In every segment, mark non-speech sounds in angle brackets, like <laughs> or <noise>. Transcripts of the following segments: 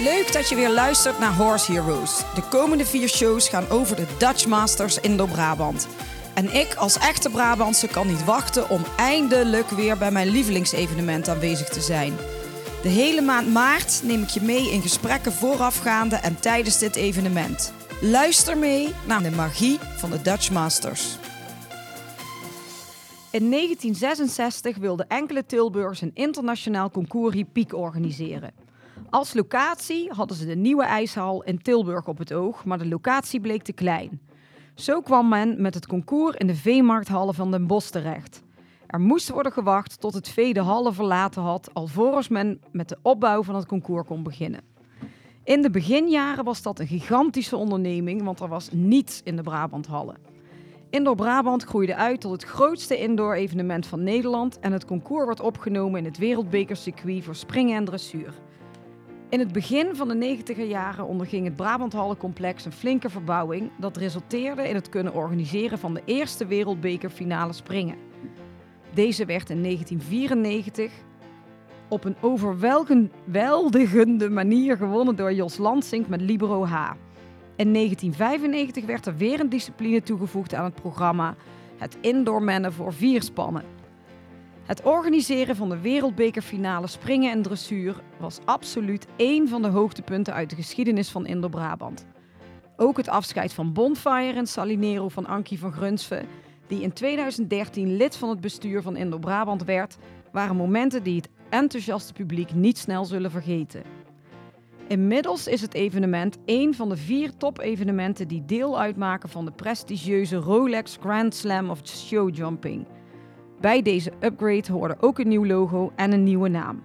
Leuk dat je weer luistert naar Horse Heroes. De komende vier shows gaan over de Dutch Masters Indo-Brabant. En ik als echte Brabantse kan niet wachten om eindelijk weer bij mijn lievelingsevenement aanwezig te zijn. De hele maand maart neem ik je mee in gesprekken voorafgaande en tijdens dit evenement. Luister mee naar de magie van de Dutch Masters. In 1966 wilden enkele Tilburgers een internationaal concours hippiek organiseren. Als locatie hadden ze de nieuwe ijshal in Tilburg op het oog, maar de locatie bleek te klein. Zo kwam men met het concours in de Veemarkthallen van Den Bosch terecht. Er moest worden gewacht tot het vee de hallen verlaten had, alvorens men met de opbouw van het concours kon beginnen. In de beginjaren was dat een gigantische onderneming, want er was niets in de Brabanthallen. Indoor Brabant groeide uit tot het grootste indoor-evenement van Nederland en het concours werd opgenomen in het wereldbekercircuit voor springen en dressuur. In het begin van de 90 jaren onderging het Brabanthallencomplex een flinke verbouwing dat resulteerde in het kunnen organiseren van de eerste wereldbekerfinale springen. Deze werd in 1994 op een overweldigende manier gewonnen door Jos Lansink met Libero H. In 1995 werd er weer een discipline toegevoegd aan het programma, het indoormennen voor vierspannen. Het organiseren van de wereldbekerfinale springen en dressuur was absoluut één van de hoogtepunten uit de geschiedenis van Indo-Brabant. Ook het afscheid van Bonfire en Salinero van Ankie van Grunsven, die in 2013 lid van het bestuur van Indo-Brabant werd, waren momenten die het enthousiaste publiek niet snel zullen vergeten. Inmiddels is het evenement één van de vier top-evenementen die deel uitmaken van de prestigieuze Rolex Grand Slam of Showjumping. Bij deze upgrade hoorde ook een nieuw logo en een nieuwe naam.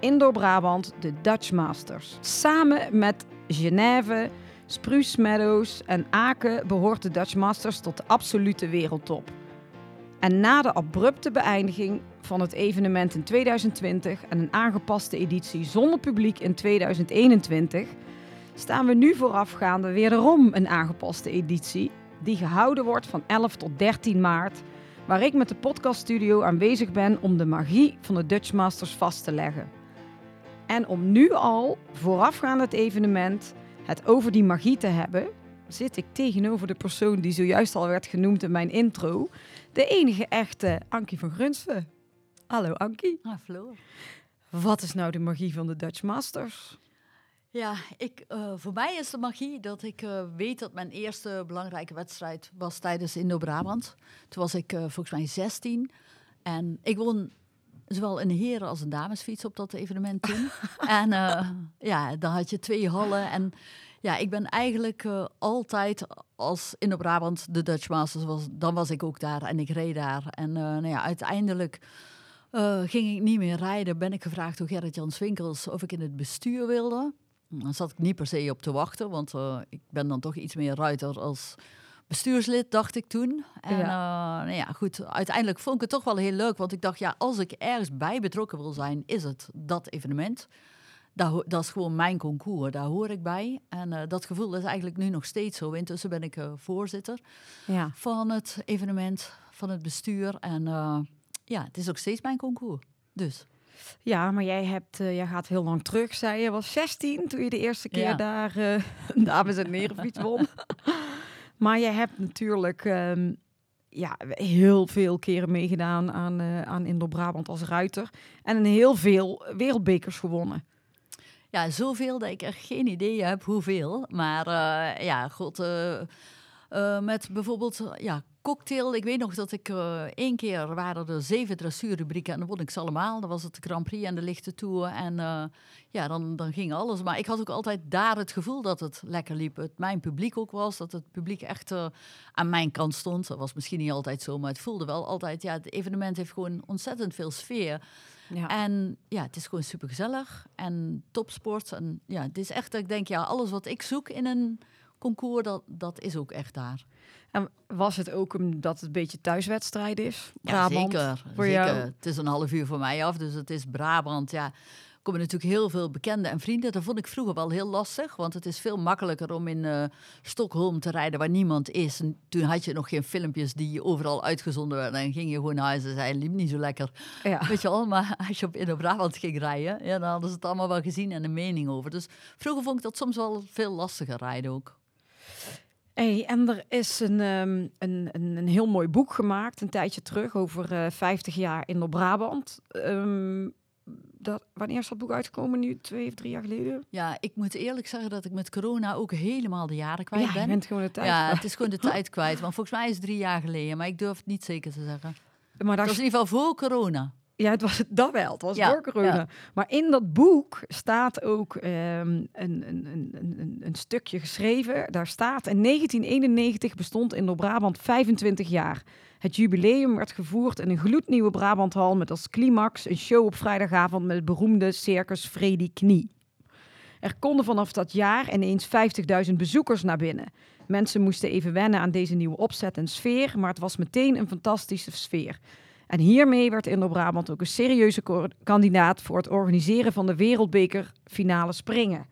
Indoor Brabant, de Dutch Masters. Samen met Genève, Spruce Meadows en Aken behoort de Dutch Masters tot de absolute wereldtop. En na de abrupte beëindiging van het evenement in 2020 en een aangepaste editie zonder publiek in 2021, staan we nu voorafgaande wederom een aangepaste editie die gehouden wordt van 11 tot 13 maart, waar ik met de podcaststudio aanwezig ben om de magie van de Dutch Masters vast te leggen. En om nu al, voorafgaand het evenement, het over die magie te hebben, zit ik tegenover de persoon die zojuist al werd genoemd in mijn intro, de enige echte Ankie van Grunsven. Hallo Ankie. Ah, Floor. Wat is nou de magie van de Dutch Masters? Ja, ik, uh, voor mij is de magie dat ik uh, weet dat mijn eerste belangrijke wedstrijd was tijdens Indo-Brabant. Toen was ik uh, volgens mij 16 en ik won zowel een heren als een damesfiets op dat evenement toen. <laughs> en ja, dan had je twee hallen en ja, ik ben eigenlijk altijd als Indo-Brabant de Dutch Masters was, dan was ik ook daar en ik reed daar. En nou ja, uiteindelijk ging ik niet meer rijden, ben ik gevraagd door Gerrit-Jan Swinkels of ik in het bestuur wilde. Dan zat ik niet per se op te wachten, want uh, ik ben dan toch iets meer ruiter als bestuurslid, dacht ik toen. En ja. Uh, nou ja, goed, uiteindelijk vond ik het toch wel heel leuk, want ik dacht, ja, als ik ergens bij betrokken wil zijn, is het dat evenement. Dat, dat is gewoon mijn concours, daar hoor ik bij. En dat gevoel is eigenlijk nu nog steeds zo. Intussen ben ik voorzitter ja. van het evenement, van het bestuur. En ja, het is ook steeds mijn concours. Dus. Ja, maar jij, hebt, uh, jij gaat heel lang terug, zei je. was 16 toen je de eerste keer ja. daar uh, <laughs> dames en heren fiets won. <laughs> maar jij hebt natuurlijk um, ja, heel veel keren meegedaan aan, uh, aan Indo-Brabant als ruiter. En heel veel wereldbekers gewonnen. Ja, zoveel dat ik er geen idee heb hoeveel. Maar ja, god... Uh, met bijvoorbeeld ja, cocktail. Ik weet nog dat ik uh, één keer waren er zeven dressuurrubrieken en dan won ik ze allemaal. Dan was het de Grand Prix en de lichte tour en uh, ja, dan, dan ging alles. Maar ik had ook altijd daar het gevoel dat het lekker liep. Het mijn publiek ook was, dat het publiek echt uh, aan mijn kant stond. Dat was misschien niet altijd zo, maar het voelde wel altijd, ja, het evenement heeft gewoon ontzettend veel sfeer. Ja. En ja, het is gewoon super gezellig en topsport. En ja, het is echt dat ik denk, ja, alles wat ik zoek in een concours, dat, dat is ook echt daar. En was het ook omdat het een beetje thuiswedstrijd is? Brabant, ja, zeker. Voor zeker. Jou? Het is een half uur voor mij af, dus het is Brabant. Ja, komen natuurlijk heel veel bekenden en vrienden. Dat vond ik vroeger wel heel lastig, want het is veel makkelijker om in uh, Stockholm te rijden waar niemand is. En toen had je nog geen filmpjes die overal uitgezonden werden. En ging je gewoon naar huis en zei, liep niet zo lekker. Ja. Weet je wel, maar <laughs> als je op in Brabant ging rijden, ja, dan hadden ze het allemaal wel gezien en een mening over. Dus vroeger vond ik dat soms wel veel lastiger rijden ook. Hey, en er is een, um, een, een, een, heel mooi boek gemaakt een tijdje terug over uh, eh, 50 jaar in Noord-Brabant. Um, dat, wanneer is dat boek uitgekomen? Nu twee of drie jaar geleden? Ja, ik moet eerlijk zeggen dat ik met corona ook helemaal de jaren kwijt ben. Ja, bent gewoon de tijd Ja, het is gewoon de <laughs> tijd kwijt. Want volgens mij is het drie jaar geleden, maar ik durf het niet zeker te zeggen. Maar dat was in ieder geval voor corona. Ja, het was dat wel. Het was ja, corona. Maar in dat boek staat ook um, een, een, een, een, stukje geschreven. Daar staat in 1991 bestond in Noord-Brabant 25 jaar. Het jubileum werd gevoerd in een gloednieuwe Brabanthal met als climax een show op vrijdagavond met het beroemde circus Freddy Knie. Er konden vanaf dat jaar ineens 50.000 bezoekers naar binnen. Mensen moesten even wennen aan deze nieuwe opzet en sfeer, maar het was meteen een fantastische sfeer. En hiermee werd Indo-Brabant ook een serieuze kandidaat voor het organiseren van de Wereldbeker finale springen.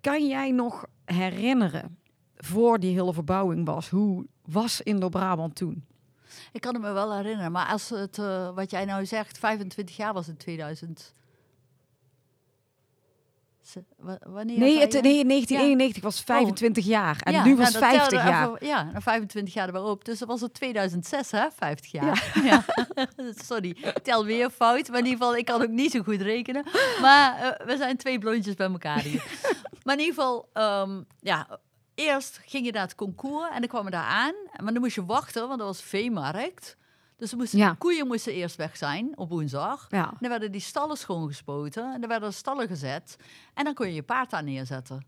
Kan jij nog herinneren, voor die hele verbouwing was, hoe was Indo-Brabant toen? Ik kan het me wel herinneren, maar als het, uh, wat jij nou zegt, 25 jaar was in 2000. Wanneer nee, het, nee, 1991 was 25 jaar en ja, nu was nou, 50 jaar. Even, ja, 25 jaar erop. Dus dat was het 2006, hè? 50 jaar. Ja. <laughs> Sorry, ik tel weer fout. Maar in ieder geval, ik kan ook niet zo goed rekenen. Maar uh, we zijn twee blondjes bij elkaar hier. <laughs> maar in ieder geval, um, ja, eerst ging je naar het concours en dan kwam je daar aan. Maar dan moest je wachten, want dat was veemarkt. Dus moesten, koeien moesten eerst weg zijn op woensdag. Ja. dan werden die stallen schoongespoten en dan werden stallen gezet. En dan kon je je paard daar neerzetten.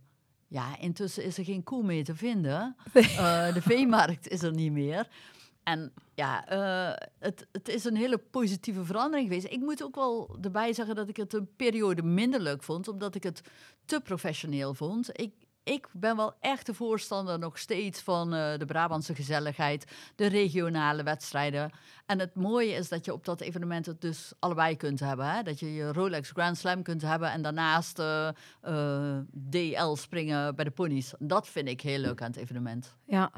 Ja, intussen is er geen koe meer te vinden. <laughs> Uh, de veemarkt is er niet meer. En ja, uh, het, het is een hele positieve verandering geweest. Ik moet ook wel erbij zeggen dat ik het een periode minder leuk vond, omdat ik het te professioneel vond. Ik, ik ben wel echt de voorstander nog steeds van uh, de Brabantse gezelligheid, de regionale wedstrijden. En het mooie is dat je op dat evenement het dus allebei kunt hebben. Hè? Dat je je Rolex Grand Slam kunt hebben en daarnaast uh, uh, DL springen bij de ponies. Dat vind ik heel leuk aan het evenement. Ja,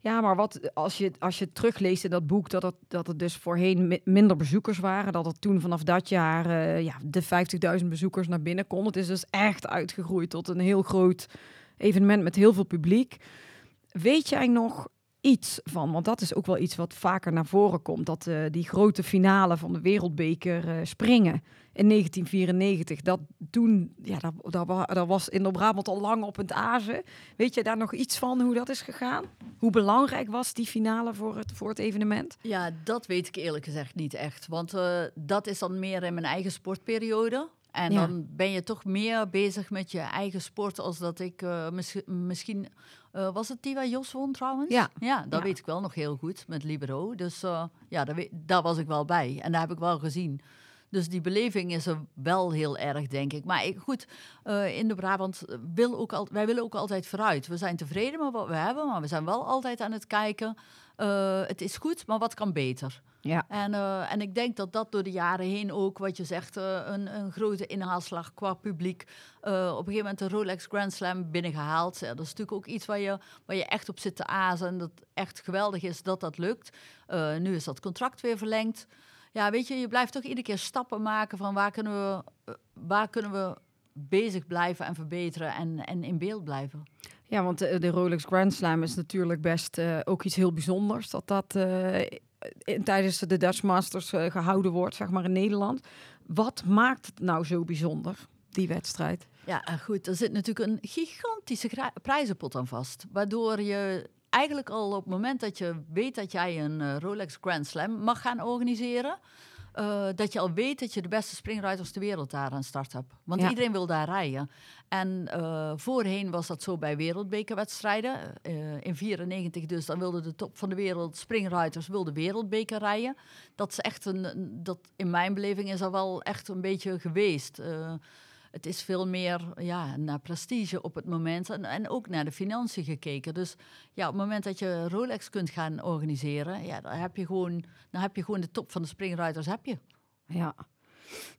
ja maar wat, als, je, als je terugleest in dat boek dat het, dat het dus voorheen minder bezoekers waren, dat het toen vanaf dat jaar ja, de 50.000 bezoekers naar binnen kon. Het is dus echt uitgegroeid tot een heel groot evenement met heel veel publiek. Weet jij nog iets van? Want dat is ook wel iets wat vaker naar voren komt. Dat uh, die grote finale van de Wereldbeker uh, springen in 1994. Dat toen, ja, dat, dat, was in Brabant al lang op het azen. Weet je daar nog iets van hoe dat is gegaan? Hoe belangrijk was die finale voor het, voor het evenement? Ja, dat weet ik eerlijk gezegd niet echt. Want uh, dat is dan meer in mijn eigen sportperiode. En dan ben je toch meer bezig met je eigen sport als dat ik uh, misschien... Uh, was het Tiva Jos won trouwens? Ja. Ja, dat weet ik wel nog heel goed met Libero. Dus uh, ja, daar, daar, was ik wel bij. En daar heb ik wel gezien. Dus die beleving is er wel heel erg, denk ik. Maar ik, goed, in de Brabant wil ook al, wij willen ook altijd vooruit. We zijn tevreden met wat we hebben, maar we zijn wel altijd aan het kijken. het is goed, maar wat kan beter? Ja. En, uh, en ik denk dat dat door de jaren heen ook, wat je zegt, uh, een, een grote inhaalslag qua publiek. Uh, op een gegeven moment de Rolex Grand Slam binnengehaald. Ja, dat is natuurlijk ook iets waar je, waar je echt op zit te azen. En dat echt geweldig is dat dat lukt. nu is dat contract weer verlengd. Ja, weet je, je blijft toch iedere keer stappen maken van waar kunnen we, waar kunnen we bezig blijven en verbeteren en, en in beeld blijven. Ja, want de, de Rolex Grand Slam is natuurlijk best ook iets heel bijzonders. Dat dat tijdens de Dutch Masters uh, gehouden wordt, zeg maar in Nederland. Wat maakt het nou zo bijzonder, die wedstrijd? Ja, goed, er zit natuurlijk een gigantische prijzenpot aan vast. Waardoor je eigenlijk al op het moment dat je weet dat jij een uh, Rolex Grand Slam mag gaan organiseren, uh, dat je al weet dat je de beste springruiters ter wereld daar aan start hebt. Want iedereen wil daar rijden. En uh, voorheen was dat zo bij wereldbekerwedstrijden. Uh, in 94 dus, dan wilde de top van de wereld springruiters wilde wereldbeker rijden. Dat is echt een, dat in mijn beleving is dat wel echt een beetje geweest het is veel meer ja, naar prestige op het moment en, en ook naar de financiën gekeken. Dus ja, op het moment dat je Rolex kunt gaan organiseren, ja, dan heb je gewoon, dan heb je gewoon de top van de springruiters heb je. Ja.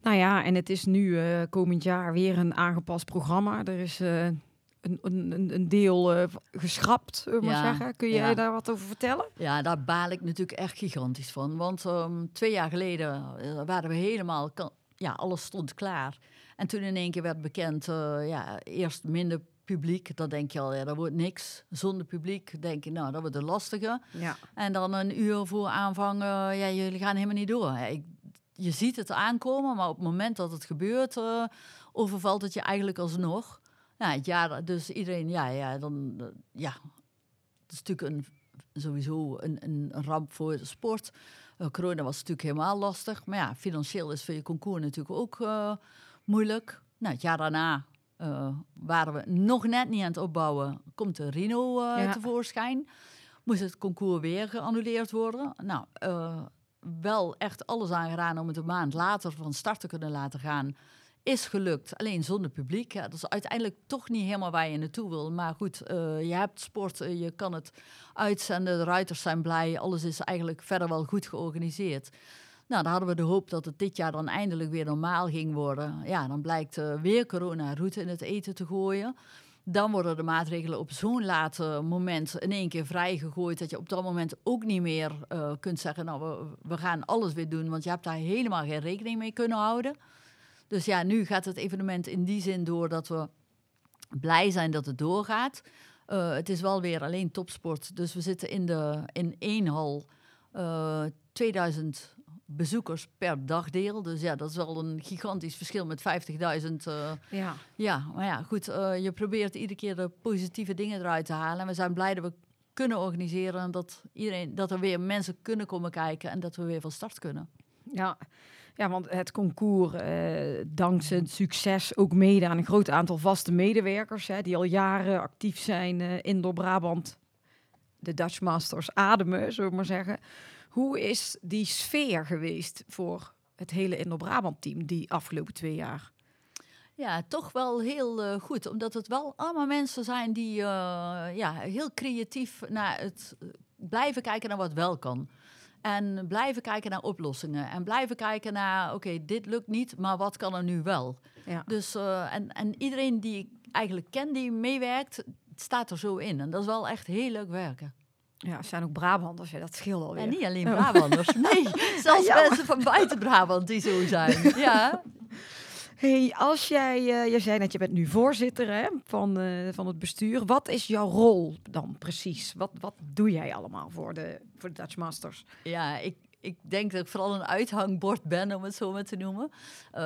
Nou ja, en het is nu uh, komend jaar weer een aangepast programma. Er is uh, een, een, een deel uh, geschrapt, maar zeggen. Kun jij daar wat over vertellen? Ja, daar baal ik natuurlijk echt gigantisch van. Want um, twee jaar geleden waren we helemaal... Ja, alles stond klaar. En toen in één keer werd bekend, ja, eerst minder publiek, dan denk je al, ja, dat wordt niks. Zonder publiek denk je, nou, dat wordt een lastige. Ja. En dan een uur voor aanvangen, ja, jullie gaan helemaal niet door. Ik, je ziet het aankomen, maar op het moment dat het gebeurt, uh, overvalt het je eigenlijk alsnog. Ja, het jaar, dus iedereen, ja, ja, dan, uh, ja, het is natuurlijk een, sowieso een, een, ramp voor de sport. Corona was natuurlijk helemaal lastig, maar ja, financieel is voor je concours natuurlijk ook moeilijk. Nou, het jaar daarna waren we nog net niet aan het opbouwen, komt de Rino ja. tevoorschijn. Moest het concours weer geannuleerd worden. Nou, wel echt alles aan gedaan om het een maand later van start te kunnen laten gaan. Is gelukt, alleen zonder publiek. Ja, dat is uiteindelijk toch niet helemaal waar je naartoe wil. Maar goed, je hebt sport, je kan het uitzenden, de ruiters zijn blij. Alles is eigenlijk verder wel goed georganiseerd. Nou, dan hadden we de hoop dat het dit jaar dan eindelijk weer normaal ging worden. Ja, dan blijkt uh, weer corona route in het eten te gooien. Dan worden de maatregelen op zo'n late moment in één keer vrijgegooid. Dat je op dat moment ook niet meer uh, kunt zeggen: Nou, we, we, gaan alles weer doen. Want je hebt daar helemaal geen rekening mee kunnen houden. Dus ja, nu gaat het evenement in die zin door dat we blij zijn dat het doorgaat. Uh, het is wel weer alleen topsport. Dus we zitten in, de, in één hal. Uh, 2000 bezoekers per dagdeel. Dus ja, dat is wel een gigantisch verschil met 50.000. Uh, ja. ja, maar ja, goed. Uh, je probeert iedere keer de positieve dingen eruit te halen. En we zijn blij dat we kunnen organiseren. En dat, iedereen, dat er weer mensen kunnen komen kijken. En dat we weer van start kunnen. Ja. Ja, want het concours, eh, dankzij het succes, ook mede aan een groot aantal vaste medewerkers hè, die al jaren actief zijn uh, in door Brabant, de Dutch Masters ademen, zullen we maar zeggen. Hoe is die sfeer geweest voor het hele Indo-Brabant-team die afgelopen twee jaar? Ja, toch wel heel uh, goed. Omdat het wel allemaal mensen zijn die uh, ja, heel creatief naar het eh, blijven kijken naar wat wel kan. En blijven kijken naar oplossingen. En blijven kijken naar, oké, dit lukt niet, maar wat kan er nu wel? Ja. Dus, uh, en, en iedereen die ik eigenlijk ken die meewerkt, staat er zo in. En dat is wel echt heel leuk werken. Ja, het zijn ook Brabanders, ja, dat scheelt alweer. En niet alleen Brabanders, <laughs> nee. Zelfs mensen van buiten Brabant die zo zijn. <laughs> Ja. Hey, als jij, uh, je zei net, je bent nu voorzitter hè, van, uh, van het bestuur. Wat is jouw rol dan precies? Wat, wat doe jij allemaal voor de, voor de Dutch Masters? Ja, ik, ik denk dat ik vooral een uithangbord ben, om het zo maar te noemen. Uh,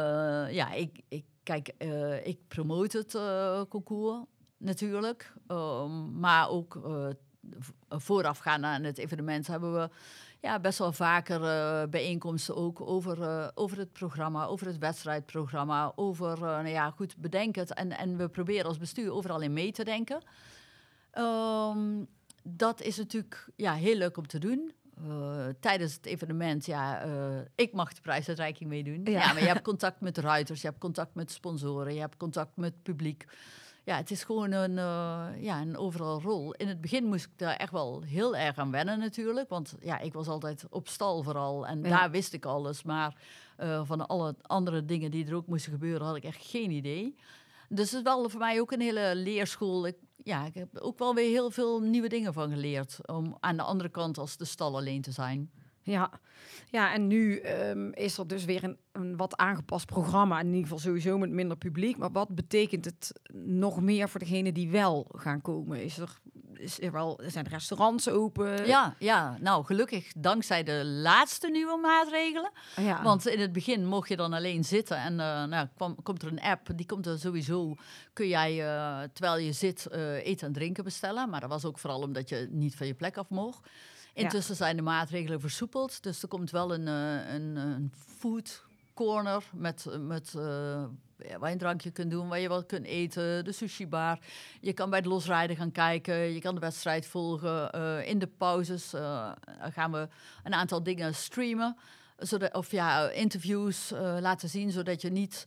ja, ik, ik, kijk, ik promote het concours natuurlijk. Ehm, maar ook voorafgaan aan het evenement hebben we ja, best wel vaker uh, bijeenkomsten ook over, uh, over het programma, over het wedstrijdprogramma, over, uh, nou ja, goed, bedenk het. En, en we proberen als bestuur overal in mee te denken. Um, dat is natuurlijk ja, heel leuk om te doen. tijdens het evenement, ja, ik mag de prijsuitreiking meedoen. Ja. ja, maar je hebt contact met ruiters, je hebt contact met sponsoren, je hebt contact met publiek ja, het is gewoon een, uh, ja, een overal rol. In het begin moest ik daar echt wel heel erg aan wennen natuurlijk. Want ja, ik was altijd op stal vooral en daar wist ik alles. Maar uh, van alle andere dingen die er ook moesten gebeuren had ik echt geen idee. Dus het is wel voor mij ook een hele leerschool. Ik, ja, ik heb ook wel weer heel veel nieuwe dingen van geleerd. Om aan de andere kant als de stal alleen te zijn. Ja, ja en nu um, is er dus weer een, een, wat aangepast programma. In ieder geval sowieso met minder publiek. Maar wat betekent het nog meer voor degenen die wel gaan komen? Is er, is er wel, zijn restaurants open? Ja, ja, nou gelukkig dankzij de laatste nieuwe maatregelen. Ja. Want in het begin mocht je dan alleen zitten. En uh, nou, kwam, komt er een app, die komt er sowieso. Kun jij, uh, terwijl je zit, uh, eten en drinken bestellen. Maar dat was ook vooral omdat je niet van je plek af mocht. Intussen zijn de maatregelen versoepeld. Dus er komt wel een, eh, een, een food corner met, met uh, waar je drankje kunt doen, waar je wat kunt eten, de sushi bar. Je kan bij het losrijden gaan kijken, je kan de wedstrijd volgen. In de pauzes gaan we een aantal dingen streamen. Zodat, of ja, interviews laten zien, zodat je niet,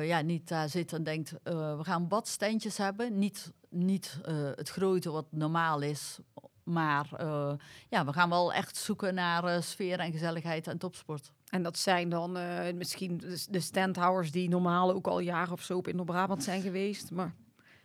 ja, niet daar zit en denkt... we gaan badstandjes hebben, niet, niet het grote wat normaal is Maar uh, ja, we gaan wel echt zoeken naar uh, sfeer en gezelligheid en topsport. En dat zijn dan uh, misschien de standhouders die normaal ook al jaren of zo op in Brabant zijn geweest. Maar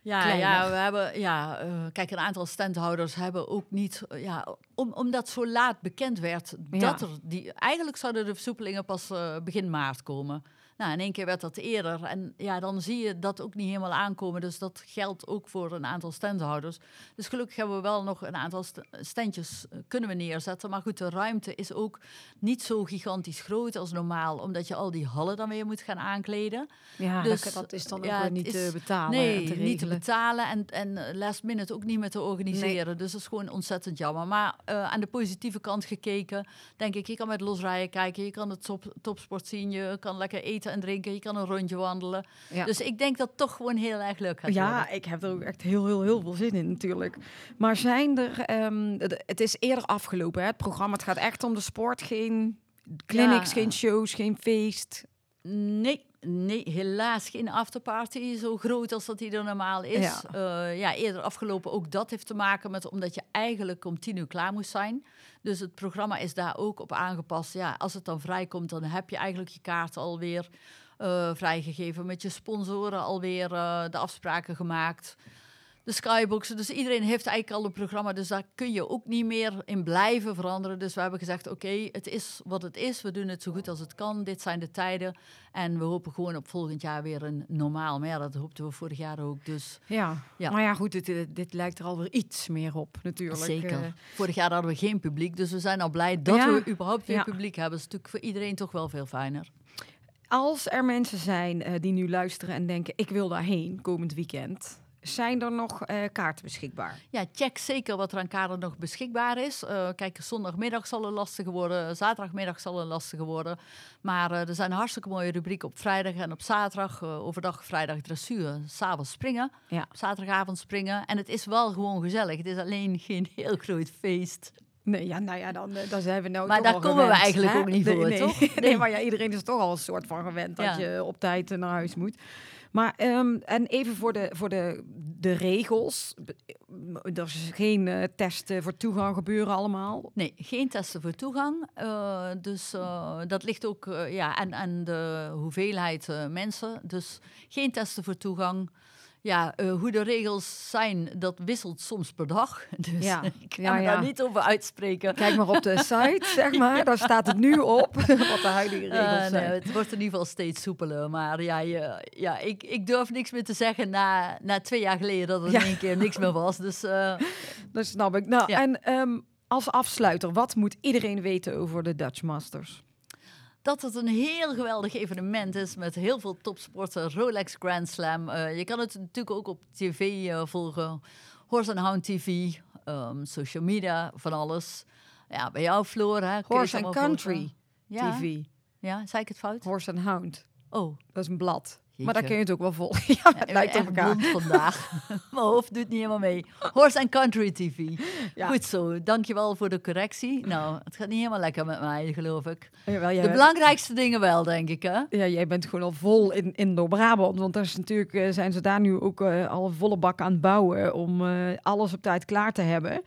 ja, ja, we hebben, ja, uh, kijk, een aantal standhouders hebben ook niet, uh, ja, om, omdat zo laat bekend werd dat er die, eigenlijk zouden de versoepelingen pas uh, begin maart komen. Nou, in één keer werd dat eerder. En ja, dan zie je dat ook niet helemaal aankomen. Dus dat geldt ook voor een aantal standhouders. Dus gelukkig hebben we wel nog een aantal standjes uh, kunnen we neerzetten. Maar goed, de ruimte is ook niet zo gigantisch groot als normaal. Omdat je al die hallen dan weer moet gaan aankleden. Ja, dus, dat, dat is dan ja, ook niet is, te betalen. Nee, te niet te betalen. En, en last minute ook niet meer te organiseren. Nee. Dus dat is gewoon ontzettend jammer. Maar uh, aan de positieve kant gekeken, denk ik, je kan met losrijden kijken. Je kan het top, topsport zien. Je kan lekker eten en drinken. Je kan een rondje wandelen. Ja. Dus ik denk dat het toch gewoon heel erg leuk gaat ja, worden. ik heb er ook echt heel, heel, heel veel zin in natuurlijk. Maar zijn er... Um, het is eerder afgelopen, hè? het programma. Het gaat echt om de sport. Geen clinics, ja. geen shows, geen feest. Nee, Nee, helaas geen afterparty zo groot als dat die er normaal is. Ja. Uh, ja, eerder afgelopen ook dat heeft te maken met omdat je eigenlijk om tien uur klaar moest zijn. Dus het programma is daar ook op aangepast. Ja, als het dan vrijkomt, dan heb je eigenlijk je kaart alweer uh, vrijgegeven. Met je sponsoren alweer uh, de afspraken gemaakt de skyboxen. Dus iedereen heeft eigenlijk al een programma. Dus daar kun je ook niet meer in blijven veranderen. Dus we hebben gezegd, oké, okay, het is wat het is. We doen het zo goed als het kan. Dit zijn de tijden. En we hopen gewoon op volgend jaar weer een normaal. Maar ja, dat hoopten we vorig jaar ook. Dus, ja. ja. maar ja, goed, dit, dit lijkt er alweer iets meer op natuurlijk. Zeker. Uh, vorig jaar hadden we geen publiek. Dus we zijn al blij dat ja. we überhaupt weer ja. publiek hebben. Dat is natuurlijk voor iedereen toch wel veel fijner. Als er mensen zijn uh, die nu luisteren en denken, ik wil daarheen komend weekend zijn er nog uh, kaarten beschikbaar? Ja, check zeker wat er aan kaarten nog beschikbaar is. Uh, kijk, zondagmiddag zal een lastige worden, zaterdagmiddag zal een lastige worden. Maar uh, er zijn hartstikke mooie rubrieken op vrijdag en op zaterdag. overdag vrijdag dressuur, s'avonds springen, ja. zaterdagavond springen. En het is wel gewoon gezellig. Het is alleen geen <laughs> heel groot feest. Nee, ja, nou ja, dan, dan zijn we nou Maar daar komen gewend, we eigenlijk hè? ook niet voor, nee, toch? <laughs> Nee. nee, maar ja, iedereen is toch al een soort van gewend dat je op tijd naar huis moet. Maar um, en even voor de, voor de, de regels. Er is geen uh, testen voor toegang gebeuren allemaal? Nee, geen testen voor toegang. Uh, dus uh, dat ligt ook ja, aan, aan de hoeveelheid mensen. Dus geen testen voor toegang ja, uh, hoe de regels zijn, dat wisselt soms per dag. <laughs> Dus ja. <laughs> ik kan ja, me ja. daar niet over uitspreken. Kijk maar op de <laughs> site, zeg maar. Daar staat het nu op wat de huidige regels uh, zijn. Nee, het wordt in ieder geval steeds soepeler. Maar ja, je, ja ik, ik durf niks meer te zeggen na, na twee jaar geleden dat er in één keer niks meer was. Dus, uh, dat snap ik. Nou, en um, als afsluiter, wat moet iedereen weten over de Dutch Masters? Dat het een heel geweldig evenement is met heel veel topsporten. Rolex Grand Slam. Uh, je kan het natuurlijk ook op tv uh, volgen. Horse and Hound TV, um, social media, van alles. Ja, bij jou, Floor. Hè, Horse and Country ja. TV. Ja, zei ik het fout? Horse and Hound. Oh. Dat is een blad. Maar daar kun je het ook wel volgen. <laughs> ja, het ja, lijkt op elkaar. vandaag. <laughs> Mijn hoofd doet niet helemaal mee. Horse and Country TV. Ja. Goed zo. Dankjewel voor de correctie. Nou, het gaat niet helemaal lekker met mij, geloof ik. Jawel, de belangrijkste dingen wel, denk ik, hè? Ja, jij bent gewoon al vol in, in Noord-Brabant. Want daar is natuurlijk, uh, zijn ze daar nu ook uh, al volle bak aan het bouwen... om uh, alles op tijd klaar te hebben.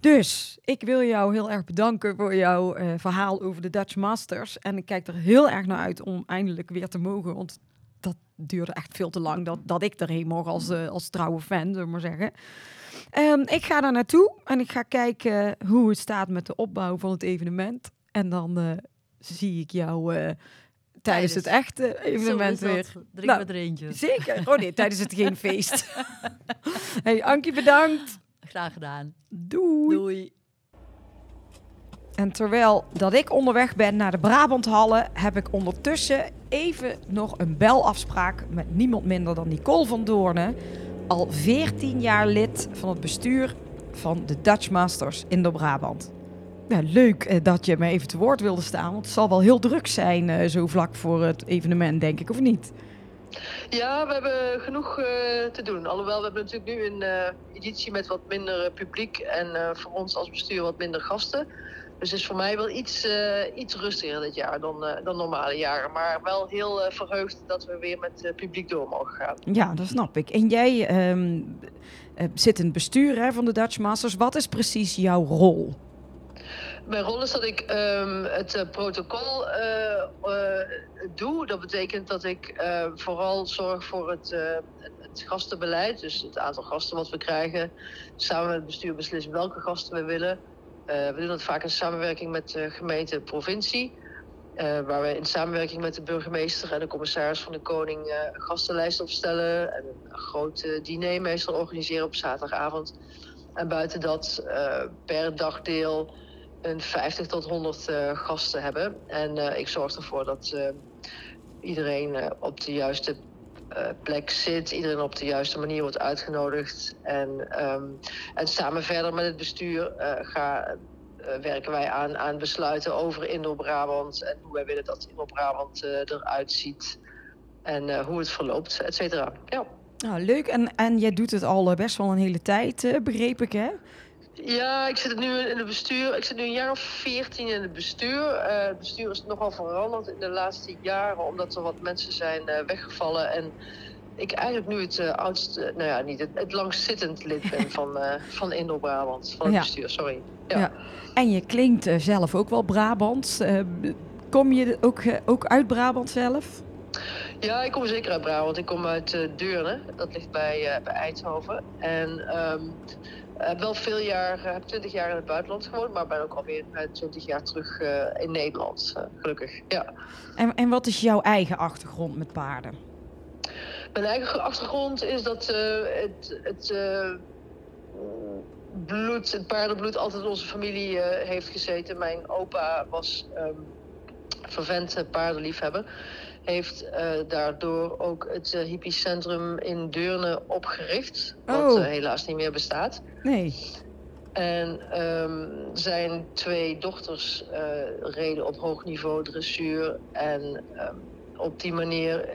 Dus, ik wil jou heel erg bedanken voor jouw verhaal over de Dutch Masters. En ik kijk er heel erg naar uit om eindelijk weer te mogen... Want dat duurde echt veel te lang dat, dat ik erheen mocht als, uh, als trouwe fan, zullen we maar zeggen. Um, ik ga daar naartoe en ik ga kijken hoe het staat met de opbouw van het evenement. En dan uh, zie ik jou uh, tijdens, tijdens het echte evenement weer. Drink nou, met er eentje. Zeker. Oh nee, tijdens het geen <laughs> feest. hey, Ankie, bedankt. Graag gedaan. Doei. Doei. En terwijl dat ik onderweg ben naar de Brabanthallen, heb ik ondertussen even nog een belafspraak met niemand minder dan Nicole van Doornen. Al 14 jaar lid van het bestuur van de Dutch Masters in de Brabant. Leuk uh, dat je me even te woord wilde staan, want het zal wel heel druk zijn uh, zo vlak voor het evenement, denk ik, of niet? Ja, we hebben genoeg uh, te doen. Alhoewel, we hebben natuurlijk nu een editie met wat minder publiek en voor ons als bestuur wat minder gasten. Dus het is voor mij wel iets, uh, iets rustiger dit jaar dan, uh, dan normale jaren. Maar wel heel uh, verheugd dat we weer met publiek door mogen gaan. Ja, dat snap ik. En jij um, zit in het bestuur hè, van de Dutch Masters. Wat is precies jouw rol? Mijn rol is dat ik um, het protocol doe. Dat betekent dat ik vooral zorg voor het, het gastenbeleid. Dus het aantal gasten wat we krijgen. Samen met het bestuur beslissen welke gasten we willen. Uh, we doen dat vaak in samenwerking met de gemeente provincie. Uh, waar we in samenwerking met de burgemeester en de commissaris van de Koning een gastenlijst opstellen. En een groot diner meestal organiseren op zaterdagavond. En buiten dat per dagdeel een 50 tot 100 gasten hebben. En ik zorg ervoor dat iedereen op de juiste plek zit, iedereen op de juiste manier wordt uitgenodigd. En, um, en samen verder met het bestuur uh, ga, uh, werken wij aan, aan besluiten over Indo-Brabant en hoe wij willen dat Indo-Brabant eruit ziet en hoe het verloopt, et cetera. Ja. Nou, leuk. En, en jij doet het al best wel een hele tijd, begreep ik, hè? Ja, ik zit nu in het bestuur. Ik zit nu een jaar of veertien in het bestuur. Uh, het bestuur is nogal veranderd in de laatste jaren, omdat er wat mensen zijn uh, weggevallen. En ik eigenlijk nu het uh, oudste, nou ja, niet het, het langstzittend lid ben van, van Indo-Brabant, van het ja. bestuur, sorry. Ja. ja. En je klinkt zelf ook wel Brabants. kom je ook, ook uit Brabant zelf? Ja, ik kom zeker uit Brabant. Ik kom uit Deurne, dat ligt bij, bij Eindhoven. En um, uh, wel veel jaar, heb 20 jaar in het buitenland gewoond, maar ben ook alweer uh, 20 jaar terug in Nederland, gelukkig. Ja. En, en wat is jouw eigen achtergrond met paarden? Mijn eigen achtergrond is dat het, het bloed, het paardenbloed altijd in onze familie heeft gezeten. Mijn opa was um, vervent paardenliefhebber heeft uh, daardoor ook het uh, hippiecentrum in Deurne opgericht. Wat oh. uh, helaas niet meer bestaat. Nee. En um, zijn twee dochters reden op hoog niveau dressuur. En um, op die manier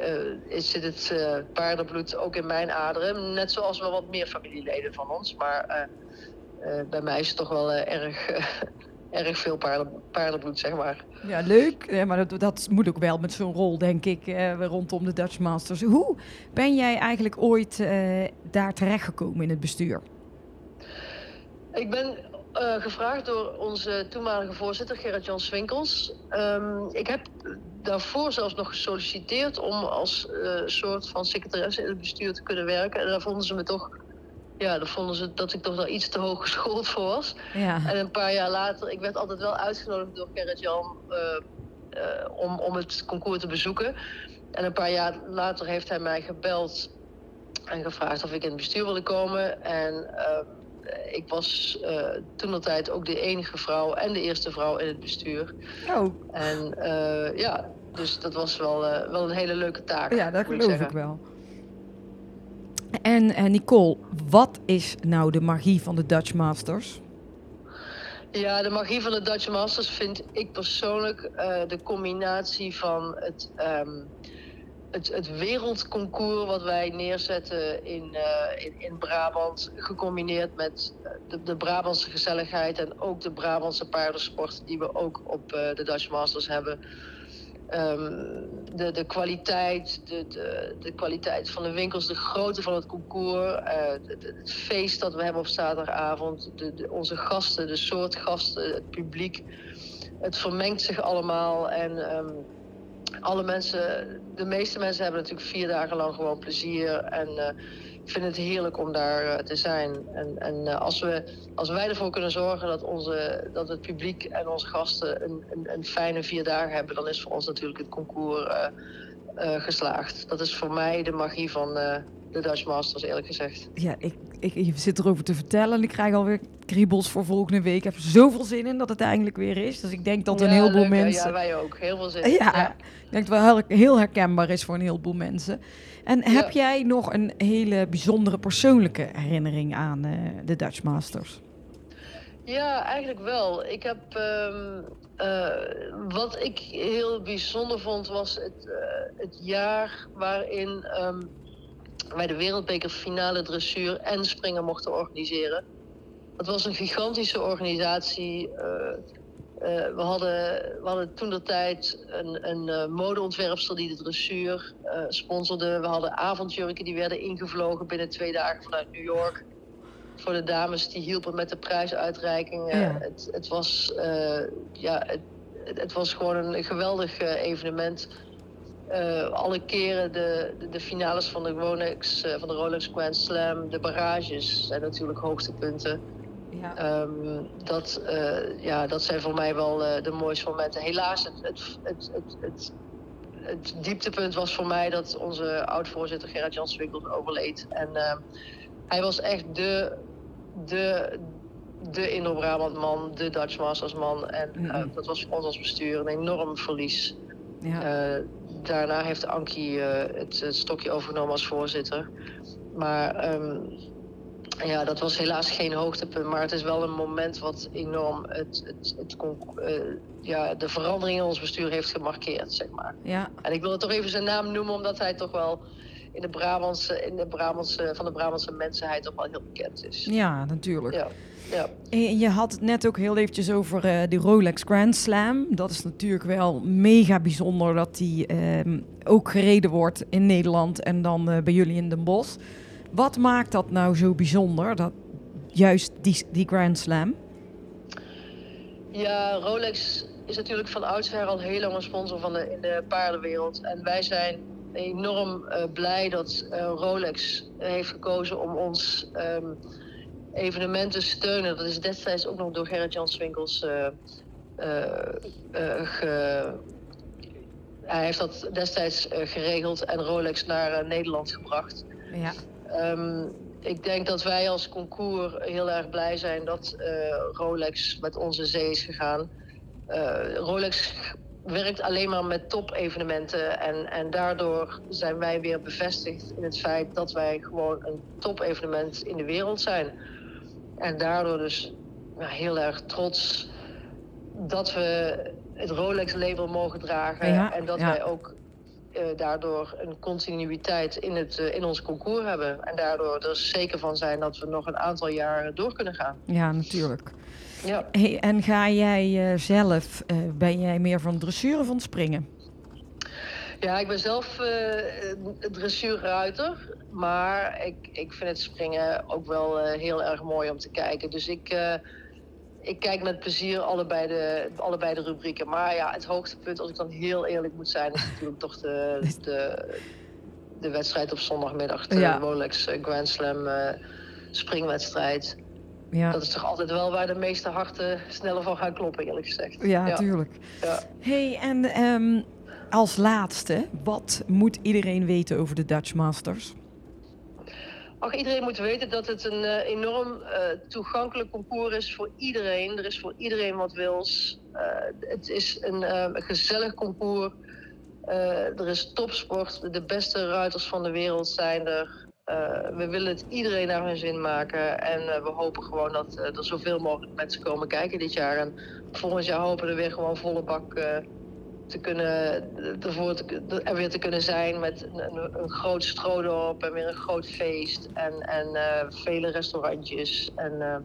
is, zit het paardenbloed ook in mijn aderen. Net zoals wel wat meer familieleden van ons. Maar bij mij is het toch wel erg <laughs> erg veel paarden, paardenbloed, zeg maar. Ja, leuk. Ja, maar dat, dat moet ook wel met zo'n rol, denk ik, eh, rondom de Dutch Masters. Hoe ben jij eigenlijk ooit uh, daar terechtgekomen in het bestuur? Ik ben uh, gevraagd door onze toenmalige voorzitter Gerrit-Jan Swinkels. Um, ik heb daarvoor zelfs nog gesolliciteerd om als soort van secretaresse in het bestuur te kunnen werken. En daar vonden ze me toch ja, dan vonden ze dat ik toch wel iets te hoog geschoold voor was. Ja. En een paar jaar later, ik werd altijd wel uitgenodigd door Gerrit Jan uh, uh, om, om het concours te bezoeken. En een paar jaar later heeft hij mij gebeld en gevraagd of ik in het bestuur wilde komen. En uh, ik was toen de tijd ook de enige vrouw en de eerste vrouw in het bestuur. Oh. En ja, dus dat was wel, wel een hele leuke taak. Ja, dat geloof ik, ik wel. En uh, Nicole, wat is nou de magie van de Dutch Masters? Ja, de magie van de Dutch Masters vind ik persoonlijk uh, de combinatie van het, um, het, het, wereldconcours wat wij neerzetten in, uh, in, in, Brabant, gecombineerd met de, Brabantse gezelligheid en ook de Brabantse paardensport die we ook op de Dutch Masters hebben. Um, de, de kwaliteit, de, de, de kwaliteit van de winkels, de grootte van het concours, uh, het feest dat we hebben op zaterdagavond, onze gasten, de soort gasten, het publiek. Het vermengt zich allemaal en um, alle mensen, de meeste mensen hebben natuurlijk vier dagen lang gewoon plezier en uh, ik vind het heerlijk om daar uh, te zijn. En, en uh, als, we, als wij ervoor kunnen zorgen dat, onze, dat het publiek en onze gasten een, een, een fijne vier dagen hebben, dan is voor ons natuurlijk het concours uh, geslaagd. Dat is voor mij de magie van de Dutch Masters, eerlijk gezegd. Ja, ik, ik, je zit erover te vertellen en ik krijg alweer kriebels voor volgende week. Ik heb zoveel zin in dat het eindelijk weer is. Dus ik denk dat een heleboel leuk, mensen... Ja, wij ook. Heel veel zin in. Ja, ja. ik denk dat het wel heel herkenbaar is voor een heleboel mensen. En heb ja. jij nog een hele bijzondere persoonlijke herinnering aan uh, de Dutch Masters? Ja, eigenlijk wel. Ik heb. Um, uh, wat ik heel bijzonder vond, was het, uh, het jaar waarin um, wij de Wereldbeker finale dressuur en springen mochten organiseren. Dat was een gigantische organisatie we, hadden, we hadden toen de tijd een, een uh, modeontwerpster die de dressuur uh, sponsorde. We hadden avondjurken die werden ingevlogen binnen twee dagen vanuit New York. Voor de dames die hielpen met de prijsuitreiking. Ja. Het, het, was, uh, ja, het, het, was gewoon een geweldig evenement. alle keren de, de, de, finales van de, Rolex, van de Rolex Grand Slam, de barrages zijn natuurlijk hoogtepunten. Ja. Um, dat, uh, ja, dat zijn voor mij wel uh, de mooiste momenten. Helaas, het, het, het, het, het, dieptepunt was voor mij dat onze oud-voorzitter Gerard Jan Swinkels overleed. En uh, hij was echt de, de, de Indo-Brabant man, de Dutch Masters man. En mm -hmm. dat was voor ons als bestuur een enorm verlies. Ja. daarna heeft Ankie het, het, stokje overgenomen als voorzitter. Maar um, ja, dat was helaas geen hoogtepunt, maar het is wel een moment wat enorm het, het, het, uh, ja, de verandering in ons bestuur heeft gemarkeerd, zeg maar. Ja. En ik wil het toch even zijn naam noemen, omdat hij toch wel in de Brabantse, in de Brabantse, van de Brabantse mensenheid toch wel heel bekend is. Ja, natuurlijk. Ja. Ja. Je had het net ook heel eventjes over uh, die Rolex Grand Slam. Dat is natuurlijk wel mega bijzonder dat die uh, ook gereden wordt in Nederland en dan uh, bij jullie in Den Bosch. Wat maakt dat nou zo bijzonder, dat, juist die, die Grand Slam? Ja, Rolex is natuurlijk van oudsher al heel lang een sponsor van de, in de paardenwereld. En wij zijn enorm uh, blij dat uh, Rolex heeft gekozen om ons um, evenementen te steunen. Dat is destijds ook nog door Gerrit Jan Swinkels uh, ge... Hij heeft dat destijds geregeld en Rolex naar Nederland gebracht. Ja. Um, ik denk dat wij als concours heel erg blij zijn dat uh, Rolex met onze zee is gegaan. Uh, Rolex werkt alleen maar met top-evenementen. En, en daardoor zijn wij weer bevestigd in het feit dat wij gewoon een top-evenement in de wereld zijn. En daardoor dus ja, heel erg trots dat we het Rolex-label mogen dragen. Ja, en dat ja. wij ook daardoor een continuïteit in, het, uh, in ons concours hebben. En daardoor er zeker van zijn dat we nog een aantal jaren door kunnen gaan. Ja, natuurlijk. Ja. Hey, en ga jij uh, zelf, ben jij meer van dressuur of van springen? Ja, ik ben zelf dressuurruiter. Maar ik, ik vind het springen ook wel heel erg mooi om te kijken. Dus ik ik kijk met plezier allebei de, allebei de rubrieken. Maar ja, het hoogtepunt, als ik dan heel eerlijk moet zijn, is natuurlijk toch de, de, de wedstrijd op zondagmiddag. De ja. Rolex eh, Grand Slam uh, springwedstrijd. Ja. Dat is toch altijd wel waar de meeste harten sneller van gaan kloppen, eerlijk gezegd. Ja, natuurlijk. Ja. hey, en um, als laatste, wat moet iedereen weten over de Dutch Masters? Iedereen moet weten dat het een uh, enorm uh, toegankelijk concours is voor iedereen. Er is voor iedereen wat wils. Uh, het is een gezellig concours. er is topsport. De beste ruiters van de wereld zijn er. we willen het iedereen naar hun zin maken. En we hopen gewoon dat er zoveel mogelijk mensen komen kijken dit jaar. En volgend jaar hopen we er weer gewoon volle bak te kunnen, ervoor te, er weer te kunnen zijn met een, een groot stroodorp en weer een groot feest en, en uh, vele restaurantjes en, uh,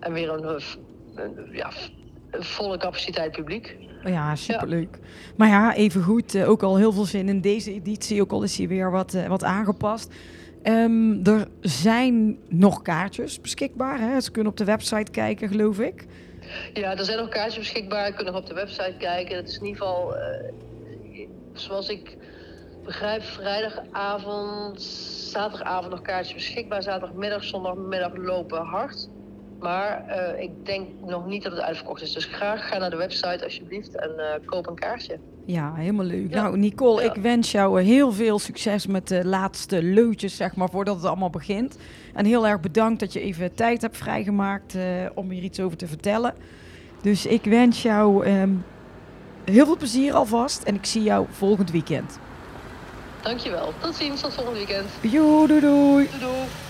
en weer een, een, ja, volle capaciteit publiek. Ja, superleuk. Ja. Maar ja, even goed, uh, ook al heel veel zin in deze editie, ook al is hij weer wat, wat aangepast. Um, er zijn nog kaartjes beschikbaar. Hè? Ze kunnen op de website kijken, geloof ik. Ja, er zijn nog kaartjes beschikbaar. Je kunt nog op de website kijken. Het is in ieder geval, uh, zoals ik begrijp, vrijdagavond, zaterdagavond nog kaartjes beschikbaar. Zaterdagmiddag, zondagmiddag lopen hard. Maar uh, ik denk nog niet dat het uitverkocht is. Dus graag ga naar de website alsjeblieft en uh, koop een kaartje. Ja, helemaal leuk. Ja. Nou, Nicole, ja. ik wens jou heel veel succes met de laatste leutjes, zeg maar, voordat het allemaal begint. En heel erg bedankt dat je even tijd hebt vrijgemaakt uh, om hier iets over te vertellen. Dus ik wens jou um, heel veel plezier alvast en ik zie jou volgend weekend. Dankjewel. Tot ziens, tot volgend weekend. Jo, doei doei. Doei doei.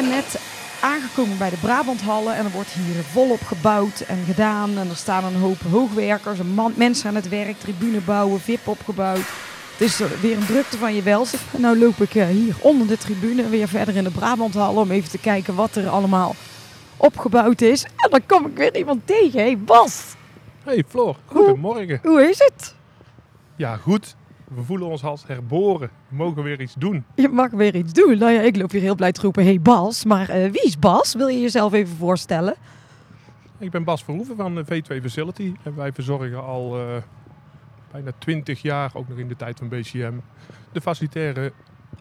Ben net aangekomen bij de Brabanthallen en er wordt hier volop gebouwd en gedaan. En er staan een hoop hoogwerkers, een man, mensen aan het werk, tribune bouwen, VIP opgebouwd. Het is weer een drukte van je welzijn. En nou loop ik eh, hier onder de tribune weer verder in de Brabanthal om even te kijken wat er allemaal opgebouwd is. En dan kom ik weer iemand tegen. Hé hey Bas, Hey Floor, goedemorgen. hoe is het? Ja, goed. We voelen ons als herboren. We mogen weer iets doen. Je mag weer iets doen. Nou ja, ik loop hier heel blij te roepen. Hé hey Bas, maar eh, wie is Bas? Wil je jezelf even voorstellen? Ik ben Bas Verhoeven van de V2 Facility. En wij verzorgen al eh, bijna 20 jaar, ook nog in de tijd van BCM, de facilitaire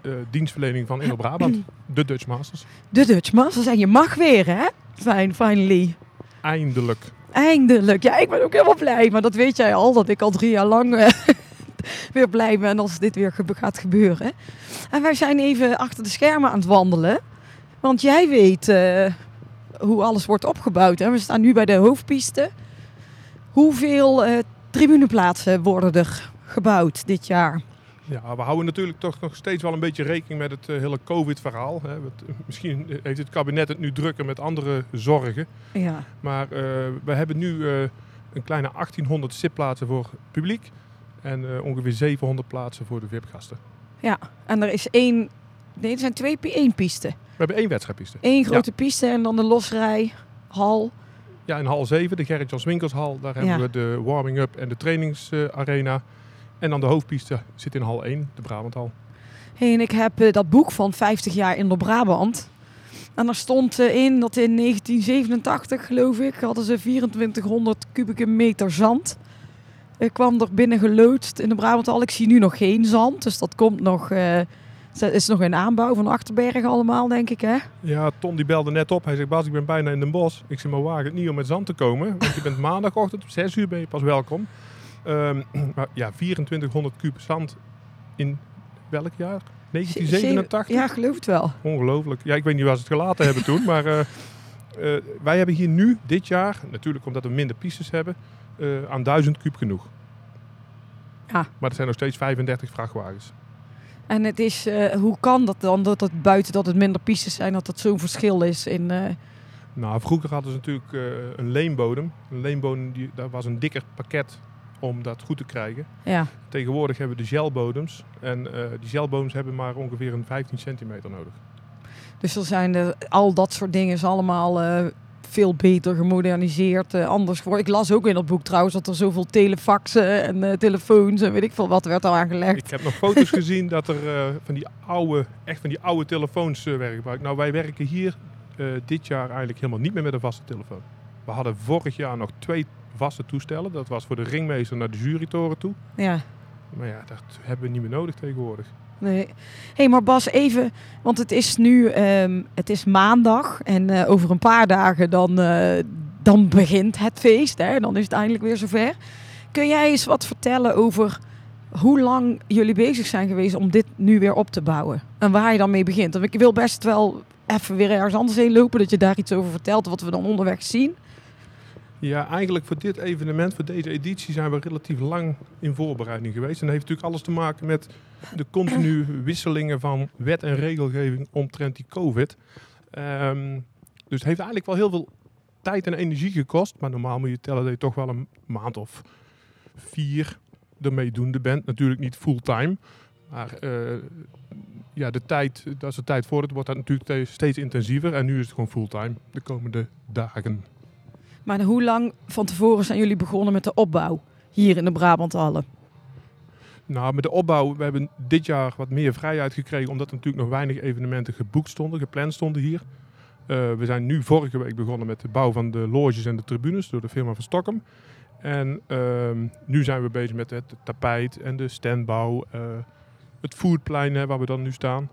eh, dienstverlening van Inno Brabant. <clears throat> De Dutch Masters. De Dutch Masters. En je mag weer, hè? Fijn, finally. Eindelijk. Eindelijk. Ja, ik ben ook helemaal blij. Maar dat weet jij al, dat ik al drie jaar lang eh, <laughs> <laughs> weer blij ben als dit weer gaat gebeuren. En wij zijn even achter de schermen aan het wandelen. Want jij weet eh, hoe alles wordt opgebouwd. Hè? We staan nu bij de hoofdpiste. Hoeveel eh, tribuneplaatsen worden er gebouwd dit jaar? Ja, we houden natuurlijk toch nog steeds wel een beetje rekening met het eh, hele COVID-verhaal. Misschien heeft het kabinet het nu drukker met andere zorgen. Ja. Maar we hebben nu een kleine 1800 zitplaatsen voor publiek. En eh, ongeveer 700 plaatsen voor de VIP-gasten. En er is één... Nee, er zijn twee, één piste. We hebben één wedstrijdpiste. Eén grote piste en dan de losrij, hal. Ja, in hal 7, de Gerrit Jan Swinkelshal. Daar hebben Ja. we de warming-up en de trainingsarena. en dan de hoofdpiste zit in hal 1, de Brabanthal. Hey, en ik heb eh, dat boek van 50 jaar in de Brabant. En daar stond eh, in dat in 1987, geloof ik, hadden ze 2400 kubieke meter zand. Ik kwam er binnen geloodst in de Brabanthal. Ik zie nu nog geen zand, dus dat komt nog... het is nog in aanbouw van Achterberg allemaal, denk ik, hè? Ja, Ton die belde net op. Hij zegt, Bas, ik ben bijna in Den Bosch. Ik zeg, maar wagen het niet om met zand te komen. Want je bent maandagochtend om 6 uur ben je pas welkom. Ehm, <clears throat> maar ja, 2400 kub zand in welk jaar? 1987? Ja, geloof het wel. Ongelooflijk. Ja, ik weet niet waar ze het gelaten hebben toen, maar eh, eh, wij hebben hier nu, dit jaar, natuurlijk omdat we minder pistes hebben, eh, aan 1000 kub genoeg. Ja. Maar er zijn nog steeds 35 vrachtwagens. En het is, eh, hoe kan dat dan, dat het buiten dat het minder pistes zijn, dat dat zo'n verschil is in... Nou, vroeger hadden ze natuurlijk een leenbodem. Een leenbodem, die, dat was een dikker pakket om dat goed te krijgen. ja. Tegenwoordig hebben we de gelbodems. En die gelbodems hebben maar ongeveer een 15 centimeter nodig. Dus er zijn er, al dat soort dingen is allemaal eh, veel beter gemoderniseerd, eh, anders geworden. Ik las ook in dat boek trouwens dat er zoveel telefaxen en eh, telefoons en weet ik veel wat werd al aangelegd. Ik heb nog foto's <laughs> gezien dat er van die oude, echt van die oude telefoons werden gebruikt. Nou, wij werken hier dit jaar eigenlijk helemaal niet meer met een vaste telefoon. We hadden vorig jaar nog twee vaste toestellen. Dat was voor de ringmeester naar de jurytoren toe. Ja, Maar ja, dat hebben we niet meer nodig tegenwoordig. Nee. hey, maar Bas, even, want het is nu, ehm, het is maandag en eh, over een paar dagen dan, eh, dan begint het feest. Hè? Dan is het eindelijk weer zover. Kun jij eens wat vertellen over hoe lang jullie bezig zijn geweest om dit nu weer op te bouwen? En waar je dan mee begint? Want ik wil best wel even weer ergens anders heen lopen, dat je daar iets over vertelt, wat we dan onderweg zien. Ja, eigenlijk voor dit evenement, voor deze editie, zijn we relatief lang in voorbereiding geweest. En dat heeft natuurlijk alles te maken met de continue <clears throat> wisselingen van wet en regelgeving omtrent die COVID. Ehm, dus het heeft eigenlijk wel heel veel tijd en energie gekost. Maar normaal moet je tellen dat je toch wel een maand of vier ermee doende bent. Natuurlijk niet fulltime. Maar eh, ja, de tijd, als de tijd vordert, wordt dat natuurlijk te- steeds intensiever. En nu is het gewoon fulltime de komende dagen. Maar hoe lang van tevoren zijn jullie begonnen met de opbouw hier in de Brabanthallen? Nou, met de opbouw, we hebben dit jaar wat meer vrijheid gekregen, omdat er natuurlijk nog weinig evenementen geboekt stonden, gepland stonden hier. Eh, we zijn nu vorige week begonnen met de bouw van de loges en de tribunes door de firma van Stockholm. En ehm, nu zijn we bezig met het tapijt en de standbouw, eh, het foodplein hè, waar we dan nu staan.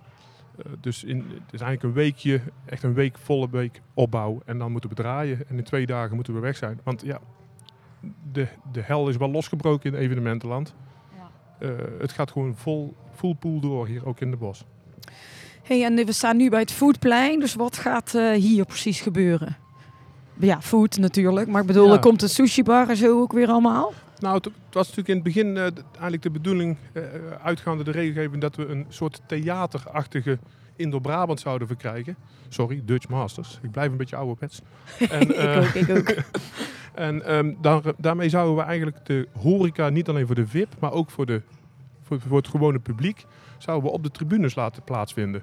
Eh, dus in, het is eigenlijk een weekje, echt een week, volle week opbouw. En dan moeten we draaien en in twee dagen moeten we weg zijn. Want ja, de, de hel is wel losgebroken in het evenementenland. Eh, het gaat gewoon vol, full pool door hier, ook in de bos. Hey, en we staan nu bij het foodplein, dus wat gaat eh, hier precies gebeuren? Ja, food natuurlijk, maar ik bedoel, Ja. er komt een sushi bar en zo ook weer allemaal? Nou, het, was natuurlijk in het begin eh, eigenlijk de bedoeling, eh, uitgaande de regelgeving, dat we een soort theaterachtige Indo Brabant zouden verkrijgen. Sorry, Dutch Masters. Ik blijf een beetje ouderwets. <laughs> En, ik eh, ook, ik ook. <laughs> En ehm, daar, daarmee zouden we eigenlijk de horeca niet alleen voor de VIP, maar ook voor de voor, voor het gewone publiek, zouden we op de tribunes laten plaatsvinden.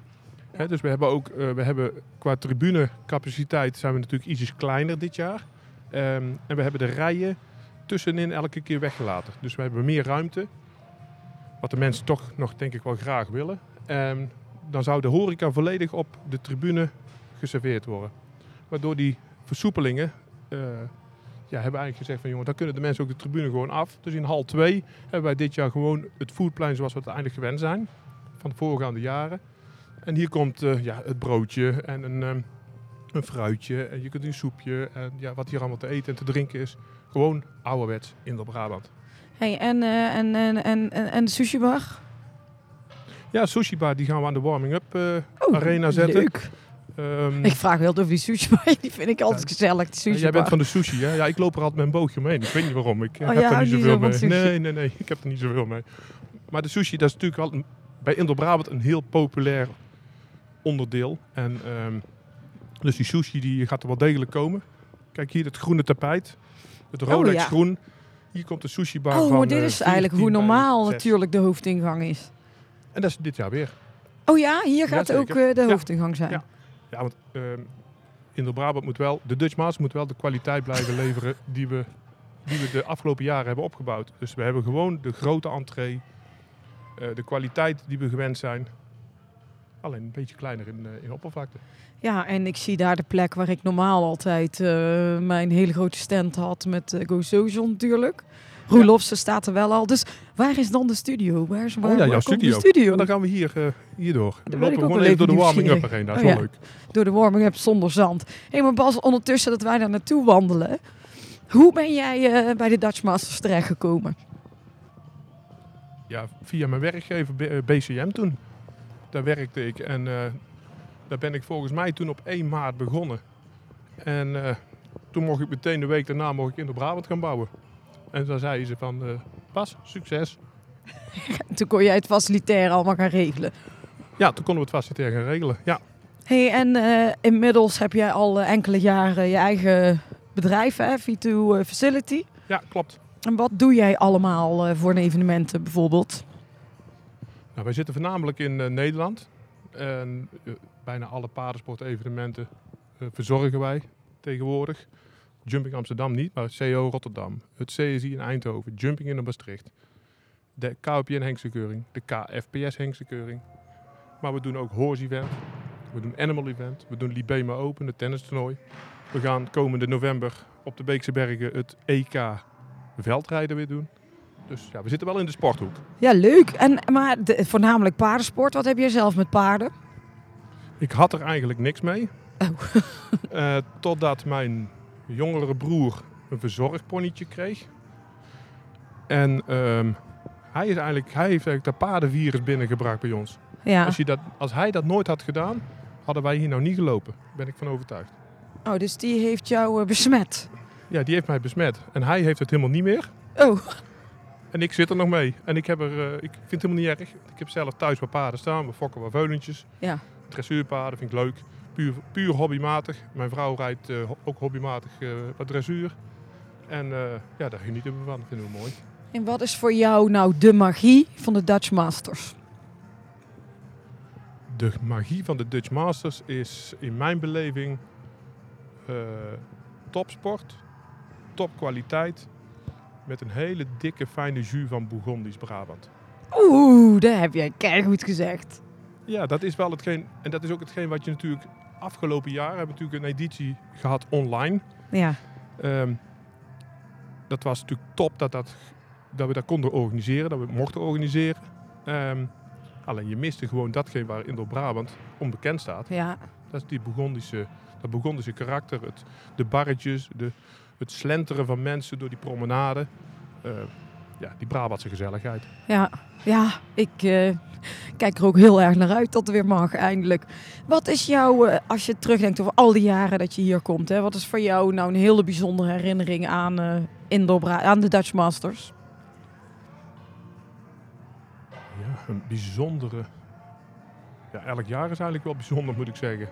Hè, dus we hebben ook, eh, we hebben qua tribunecapaciteit zijn we natuurlijk ietsjes kleiner dit jaar. Ehm, en we hebben de rijen tussenin elke keer weggelaten. Dus we hebben meer ruimte. Wat de mensen toch nog denk ik wel graag willen. En dan zou de horeca volledig op de tribune geserveerd worden. Waardoor die versoepelingen, eh, ja, hebben eigenlijk gezegd van jongen, dan kunnen de mensen ook de tribune gewoon af. Dus in hal 2 hebben wij dit jaar gewoon het foodplein zoals we het eigenlijk gewend zijn. Van de voorgaande jaren. En hier komt eh, ja, het broodje en een, ehm, een fruitje. En je kunt een soepje. En ja, wat hier allemaal te eten en te drinken is. Gewoon ouderwets in de Brabant. Hey, en, eh, en, en, en, en, en de sushi bar? Ja, sushi bar die gaan we aan de warming-up eh, Oh, arena zetten. Leuk. Ehm, Ik vraag wel over die sushi bar. <laughs> Die vind ik altijd gezellig, die sushi jij bent van de sushi, hè? Ja, ik loop er altijd met een bootje omheen. Ik weet niet waarom. Ik Oh, heb ja, er niet zoveel mee. Nee, nee, nee. Ik heb er niet zoveel mee. Maar de sushi, dat is natuurlijk een- bij Indo-Brabant een heel populair onderdeel. En ehm, dus die sushi die gaat er wel degelijk komen. Kijk hier, het groene tapijt. Het Rolex Oh, ja. groen. Hier komt de sushi bar Oh, van maar dit eh, is eigenlijk 14 hoe normaal 6. natuurlijk de hoofdingang is. En dat is dit jaar weer. Oh ja, hier gaat ook eh, de hoofdingang zijn. Ja. Ja, want ehm Indo-Brabant moet wel, de Dutch Master moet wel de kwaliteit blijven <laughs> leveren die we, die we de afgelopen jaren hebben opgebouwd. Dus we hebben gewoon de grote entree, eh, de kwaliteit die we gewend zijn. Alleen een beetje kleiner in, eh, in oppervlakte. Ja, en ik zie daar de plek waar ik normaal altijd eh, mijn hele grote stand had met eh, Go natuurlijk. Roelofse staat er wel al. Dus waar is dan de studio? Waar is waar, oh ja, jouw studio. De studio? Dan gaan we hier, hier door. wil Dan lopen we gewoon even door de warming-up heen. Dat is Oh wel ja. leuk. Door de warming-up zonder zand. Hé, maar Bas, ondertussen dat wij daar naartoe wandelen. Hoe ben jij bij de Dutch Masters terechtgekomen? Ja, via mijn werkgever BCM toen. Daar werkte ik en eh, daar ben ik volgens mij toen op 1 maart begonnen. En eh, toen mocht ik meteen de week daarna mocht ik in de Brabant gaan bouwen. En dan zeiden ze van, eh, pas, succes. <laughs> Toen kon jij het facilitair allemaal gaan regelen. Ja, toen konden we het facilitair gaan regelen. Ja, Hey, en inmiddels heb jij al enkele jaren je eigen bedrijf, hè, V2 eh, Facility. ja klopt. En wat doe jij allemaal voor evenementen bijvoorbeeld? Nou, wij zitten voornamelijk in eh, Nederland. En eh, bijna alle paardensportevenementen eh, verzorgen wij tegenwoordig. Jumping Amsterdam niet, maar CO Rotterdam. Het CSI in Eindhoven. Jumping in Maastricht. De KOPN Hengstenkeuring. De KFPS Hengstenkeuring. Maar we doen ook Horse Event. We doen Animal Event. We doen Libema Open, het tennistoernooi. We gaan komende november op de Beekse Bergen het EK veldrijden weer doen. Dus ja, we zitten wel in de sporthoek. Ja, leuk. En, maar de, voornamelijk paardensport. Wat heb jij zelf met paarden? Ik had er eigenlijk niks mee. Oh. <laughs> Eh, totdat mijn jongere broer een verzorgponytje kreeg. En ehm, hij, is eigenlijk, hij heeft eigenlijk dat paardenvirus binnengebracht bij ons. Ja. Als, je dat, als hij dat nooit had gedaan, hadden wij hier nou niet gelopen. Daar ben ik van overtuigd. Oh, dus die heeft jou eh, besmet. Ja, die heeft mij besmet. En hij heeft het helemaal niet meer. Oh, En ik zit er nog mee. En ik, heb er, eh, ik vind het helemaal niet erg. Ik heb zelf thuis wat paarden staan. We fokken wat veulentjes. ja. Dressuurpaarden vind ik leuk. Puur, puur hobbymatig. Mijn vrouw rijdt eh, ook hobbymatig eh, wat dressuur. En ja, daar genieten we van. Dat vinden we mooi. En wat is voor jou nou de magie van de Dutch Masters? De magie van de Dutch Masters is in mijn beleving topsport, topkwaliteit. Met een hele dikke, fijne jus van Bourgondisch Brabant. Oeh, dat heb jij keihard gezegd. Ja, dat is wel hetgeen. En dat is ook hetgeen wat je natuurlijk afgelopen jaar hebben we natuurlijk een editie gehad online. Ja. Ehm, dat was natuurlijk top dat, dat, dat we dat konden organiseren, dat we het mochten organiseren. Ehm, alleen je miste gewoon datgene waar Indo-Brabant onbekend staat. Ja. Dat is die Bourgondische, dat Bourgondische karakter, het, de barretjes, de, het slenteren van mensen door die promenade. Eh, ja, die Brabantse gezelligheid. Ja, ja ik eh, kijk er ook heel erg naar uit dat het weer mag, eindelijk. Wat is jouw, eh, als je terugdenkt over al die jaren dat je hier komt, hè, wat is voor jou nou een hele bijzondere herinnering aan, eh Indoor aan de Dutch Masters? Ja, een bijzondere. Ja, elk jaar is eigenlijk wel bijzonder, moet ik zeggen.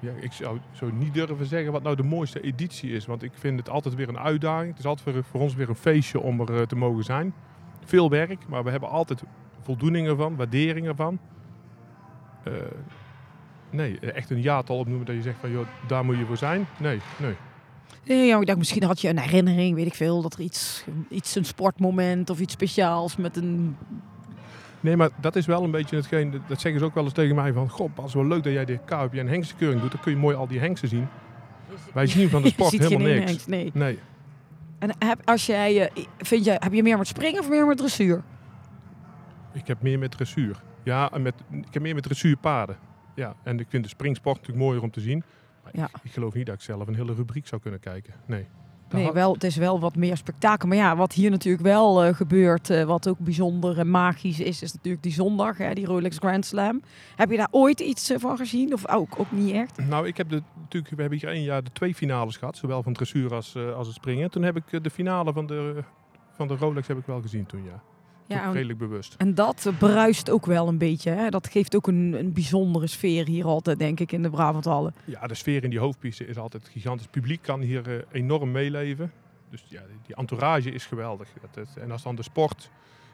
Ja, ik zou zo niet durven zeggen wat nou de mooiste editie is. Want ik vind het altijd weer een uitdaging. Het is altijd voor ons weer een feestje om er eh, te mogen zijn. veel werk, maar we hebben altijd voldoening ervan, waardering ervan. Eh, nee, echt een jaartal opnoemen dat je zegt van, joh, daar moet je voor zijn. Nee, nee. Nee, ja, ik dacht, misschien had je een herinnering, weet ik veel, dat er iets, iets een sportmoment of iets speciaals met een... Nee, maar dat is wel een beetje hetgeen, dat- zeggen ze ook wel eens tegen mij van, goh, wel leuk dat jij de KUP en hengstenkeuring doet, dan kun je mooi al die hengsten zien. Wij zien van de <laughs> sport helemaal niks. hengst, Nee. Nee, En heb, als jij, eh, vind je, heb je meer met springen of meer met dressuur? ik heb meer met dressuur. Ja, en met, ik heb meer met dressuurpaarden. Ja, en ik vind de springsport natuurlijk mooier om te zien. Maar Ja. ik, ik geloof niet dat ik zelf een hele rubriek zou kunnen kijken. Nee. Nee, wel, het is wel wat meer spektakel. Maar ja, wat hier natuurlijk wel eh, gebeurt, eh, wat ook bijzonder en magisch is, is natuurlijk die zondag, hè, die Rolex Grand Slam. Heb je daar ooit iets eh, van gezien? Of ook, ook niet echt? Nou, ik heb de, natuurlijk, we hebben hier één jaar de twee finales gehad, zowel van dressuur als, eh, als het springen. Toen heb ik eh, de finale van de, van de Rolex heb ik wel gezien toen, ja. Ja, redelijk bewust. En dat bruist ook wel een beetje. Hè? Dat geeft ook een, een bijzondere sfeer hier altijd, denk ik, in de Brabanthallen. Ja, de sfeer in die hoofdpiste is altijd gigantisch. Het publiek kan hier eh, enorm meeleven. Dus ja, die, entourage is geweldig. En als dan de sport...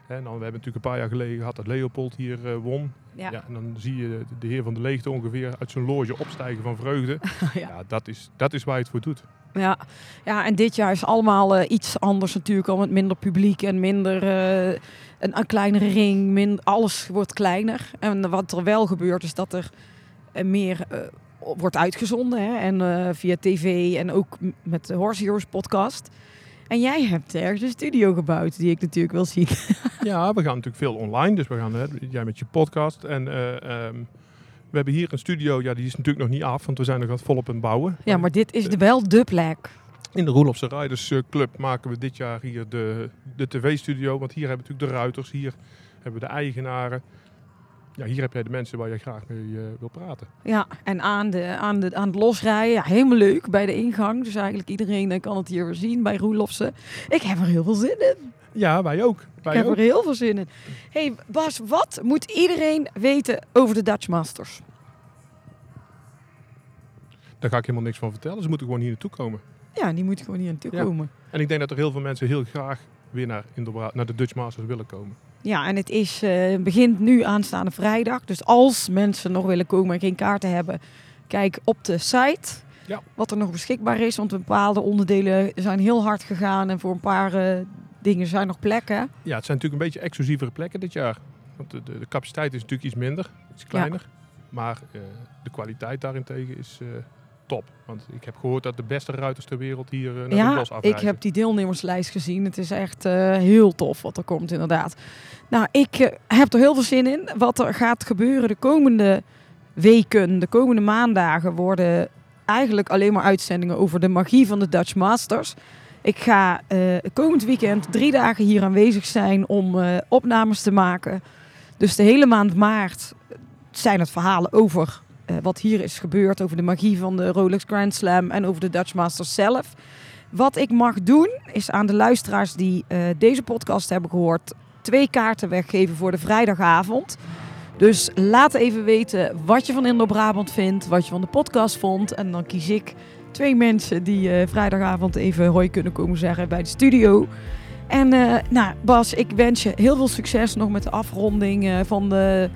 Hè, dan, we hebben natuurlijk een paar jaar geleden gehad dat Leopold hier eh, won. Ja. Ja. en dan zie je de, heer van de leegte ongeveer uit zijn loge opstijgen van vreugde. <laughs> Ja. ja, dat, is, dat is waar je het voor doet. Ja. ja, en dit jaar is allemaal eh, iets anders natuurlijk. Al met minder publiek en minder... eh, een, een kleinere ring. Min, alles wordt kleiner. En wat er wel gebeurt is dat er meer wordt uitgezonden. Hè? En via tv en ook met de Horse Heroes podcast. En jij hebt ergens een studio gebouwd die ik natuurlijk wil zien. <laughs> Ja, we gaan natuurlijk veel online. Dus we gaan, hè, jij met je podcast. En eh, ehm, we hebben hier een studio. Ja, die is natuurlijk nog niet af, want we zijn nog wat volop aan het bouwen. Ja, maar dit is de, wel de plek. In de Roelofse Riders eh, Club maken we dit jaar hier de, de tv-studio. Want hier hebben we natuurlijk de ruiters, hier hebben we de eigenaren. Ja, hier heb jij de mensen waar je graag mee eh, wil praten. Ja, en aan, de, aan, de, aan het losrijden, ja, helemaal leuk bij de ingang. Dus eigenlijk iedereen eh, kan het hier weer zien bij Roelofse. Ik heb er heel veel zin in. Ja, wij ook. Ik Wij heb ook. er heel veel zin in. hey Bas, wat moet iedereen weten over de Dutch Masters? Daar ga ik helemaal niks van vertellen. Ze moeten gewoon hier naartoe komen. Ja, die moet gewoon hier naartoe Ja. komen. En ik denk dat er heel veel mensen heel graag weer naar, Indelbra- naar de Dutch Masters willen komen. Ja, en het is, eh, begint nu aanstaande vrijdag. Dus als mensen nog willen komen en geen kaarten hebben, kijk op de site Ja. wat er nog beschikbaar is. Want bepaalde onderdelen zijn heel hard gegaan en voor een paar eh, dingen zijn nog plekken. Ja, het zijn natuurlijk een beetje exclusievere plekken dit jaar. Want de, de, de capaciteit is natuurlijk iets minder, iets kleiner. Maar eh, de kwaliteit daarentegen is top. Want ik heb gehoord dat de beste ruiters ter wereld hier eh, naar de Ja, ik heb die deelnemerslijst gezien. Het is echt eh, heel tof wat er komt, inderdaad. Nou, ik eh, heb er heel veel zin in. Wat er gaat gebeuren de komende weken, de komende maandagen, worden eigenlijk alleen maar uitzendingen over de magie van de Dutch Masters. Ik ga komend weekend drie dagen hier aanwezig zijn om opnames te maken. Dus de hele maand maart zijn het verhalen over eh, wat hier is gebeurd. Over de magie van de Rolex Grand Slam en over de Dutch Masters zelf. Wat ik mag doen, is aan de luisteraars die eh, deze podcast hebben gehoord, twee kaarten weggeven voor de vrijdagavond. Dus laat even weten wat je van Indo-Brabant vindt, wat je van de podcast vond. En dan kies ik twee mensen die eh, vrijdagavond even hoi kunnen komen zeggen bij de studio. En nou, Bas, ik wens je heel veel succes nog met de afronding van de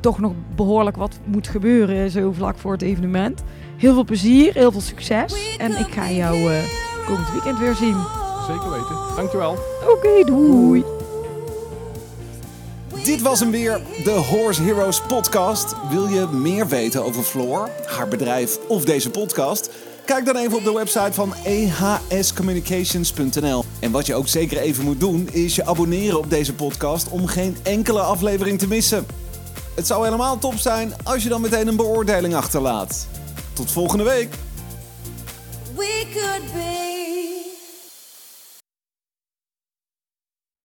toch nog behoorlijk wat moet gebeuren zo vlak voor het evenement. Heel veel plezier, heel veel succes. En ik ga jou eh, komend weekend weer zien. Zeker weten. Dankjewel. Oké, doei. Dit was hem weer, de Horse Heroes podcast. Wil je meer weten over Floor, haar bedrijf of deze podcast? Kijk dan even op de website van ehscommunications.nl. En wat je ook zeker even moet doen, is je abonneren op deze podcast om geen enkele aflevering te missen. Het zou helemaal top zijn als je dan meteen een beoordeling achterlaat. Tot volgende week!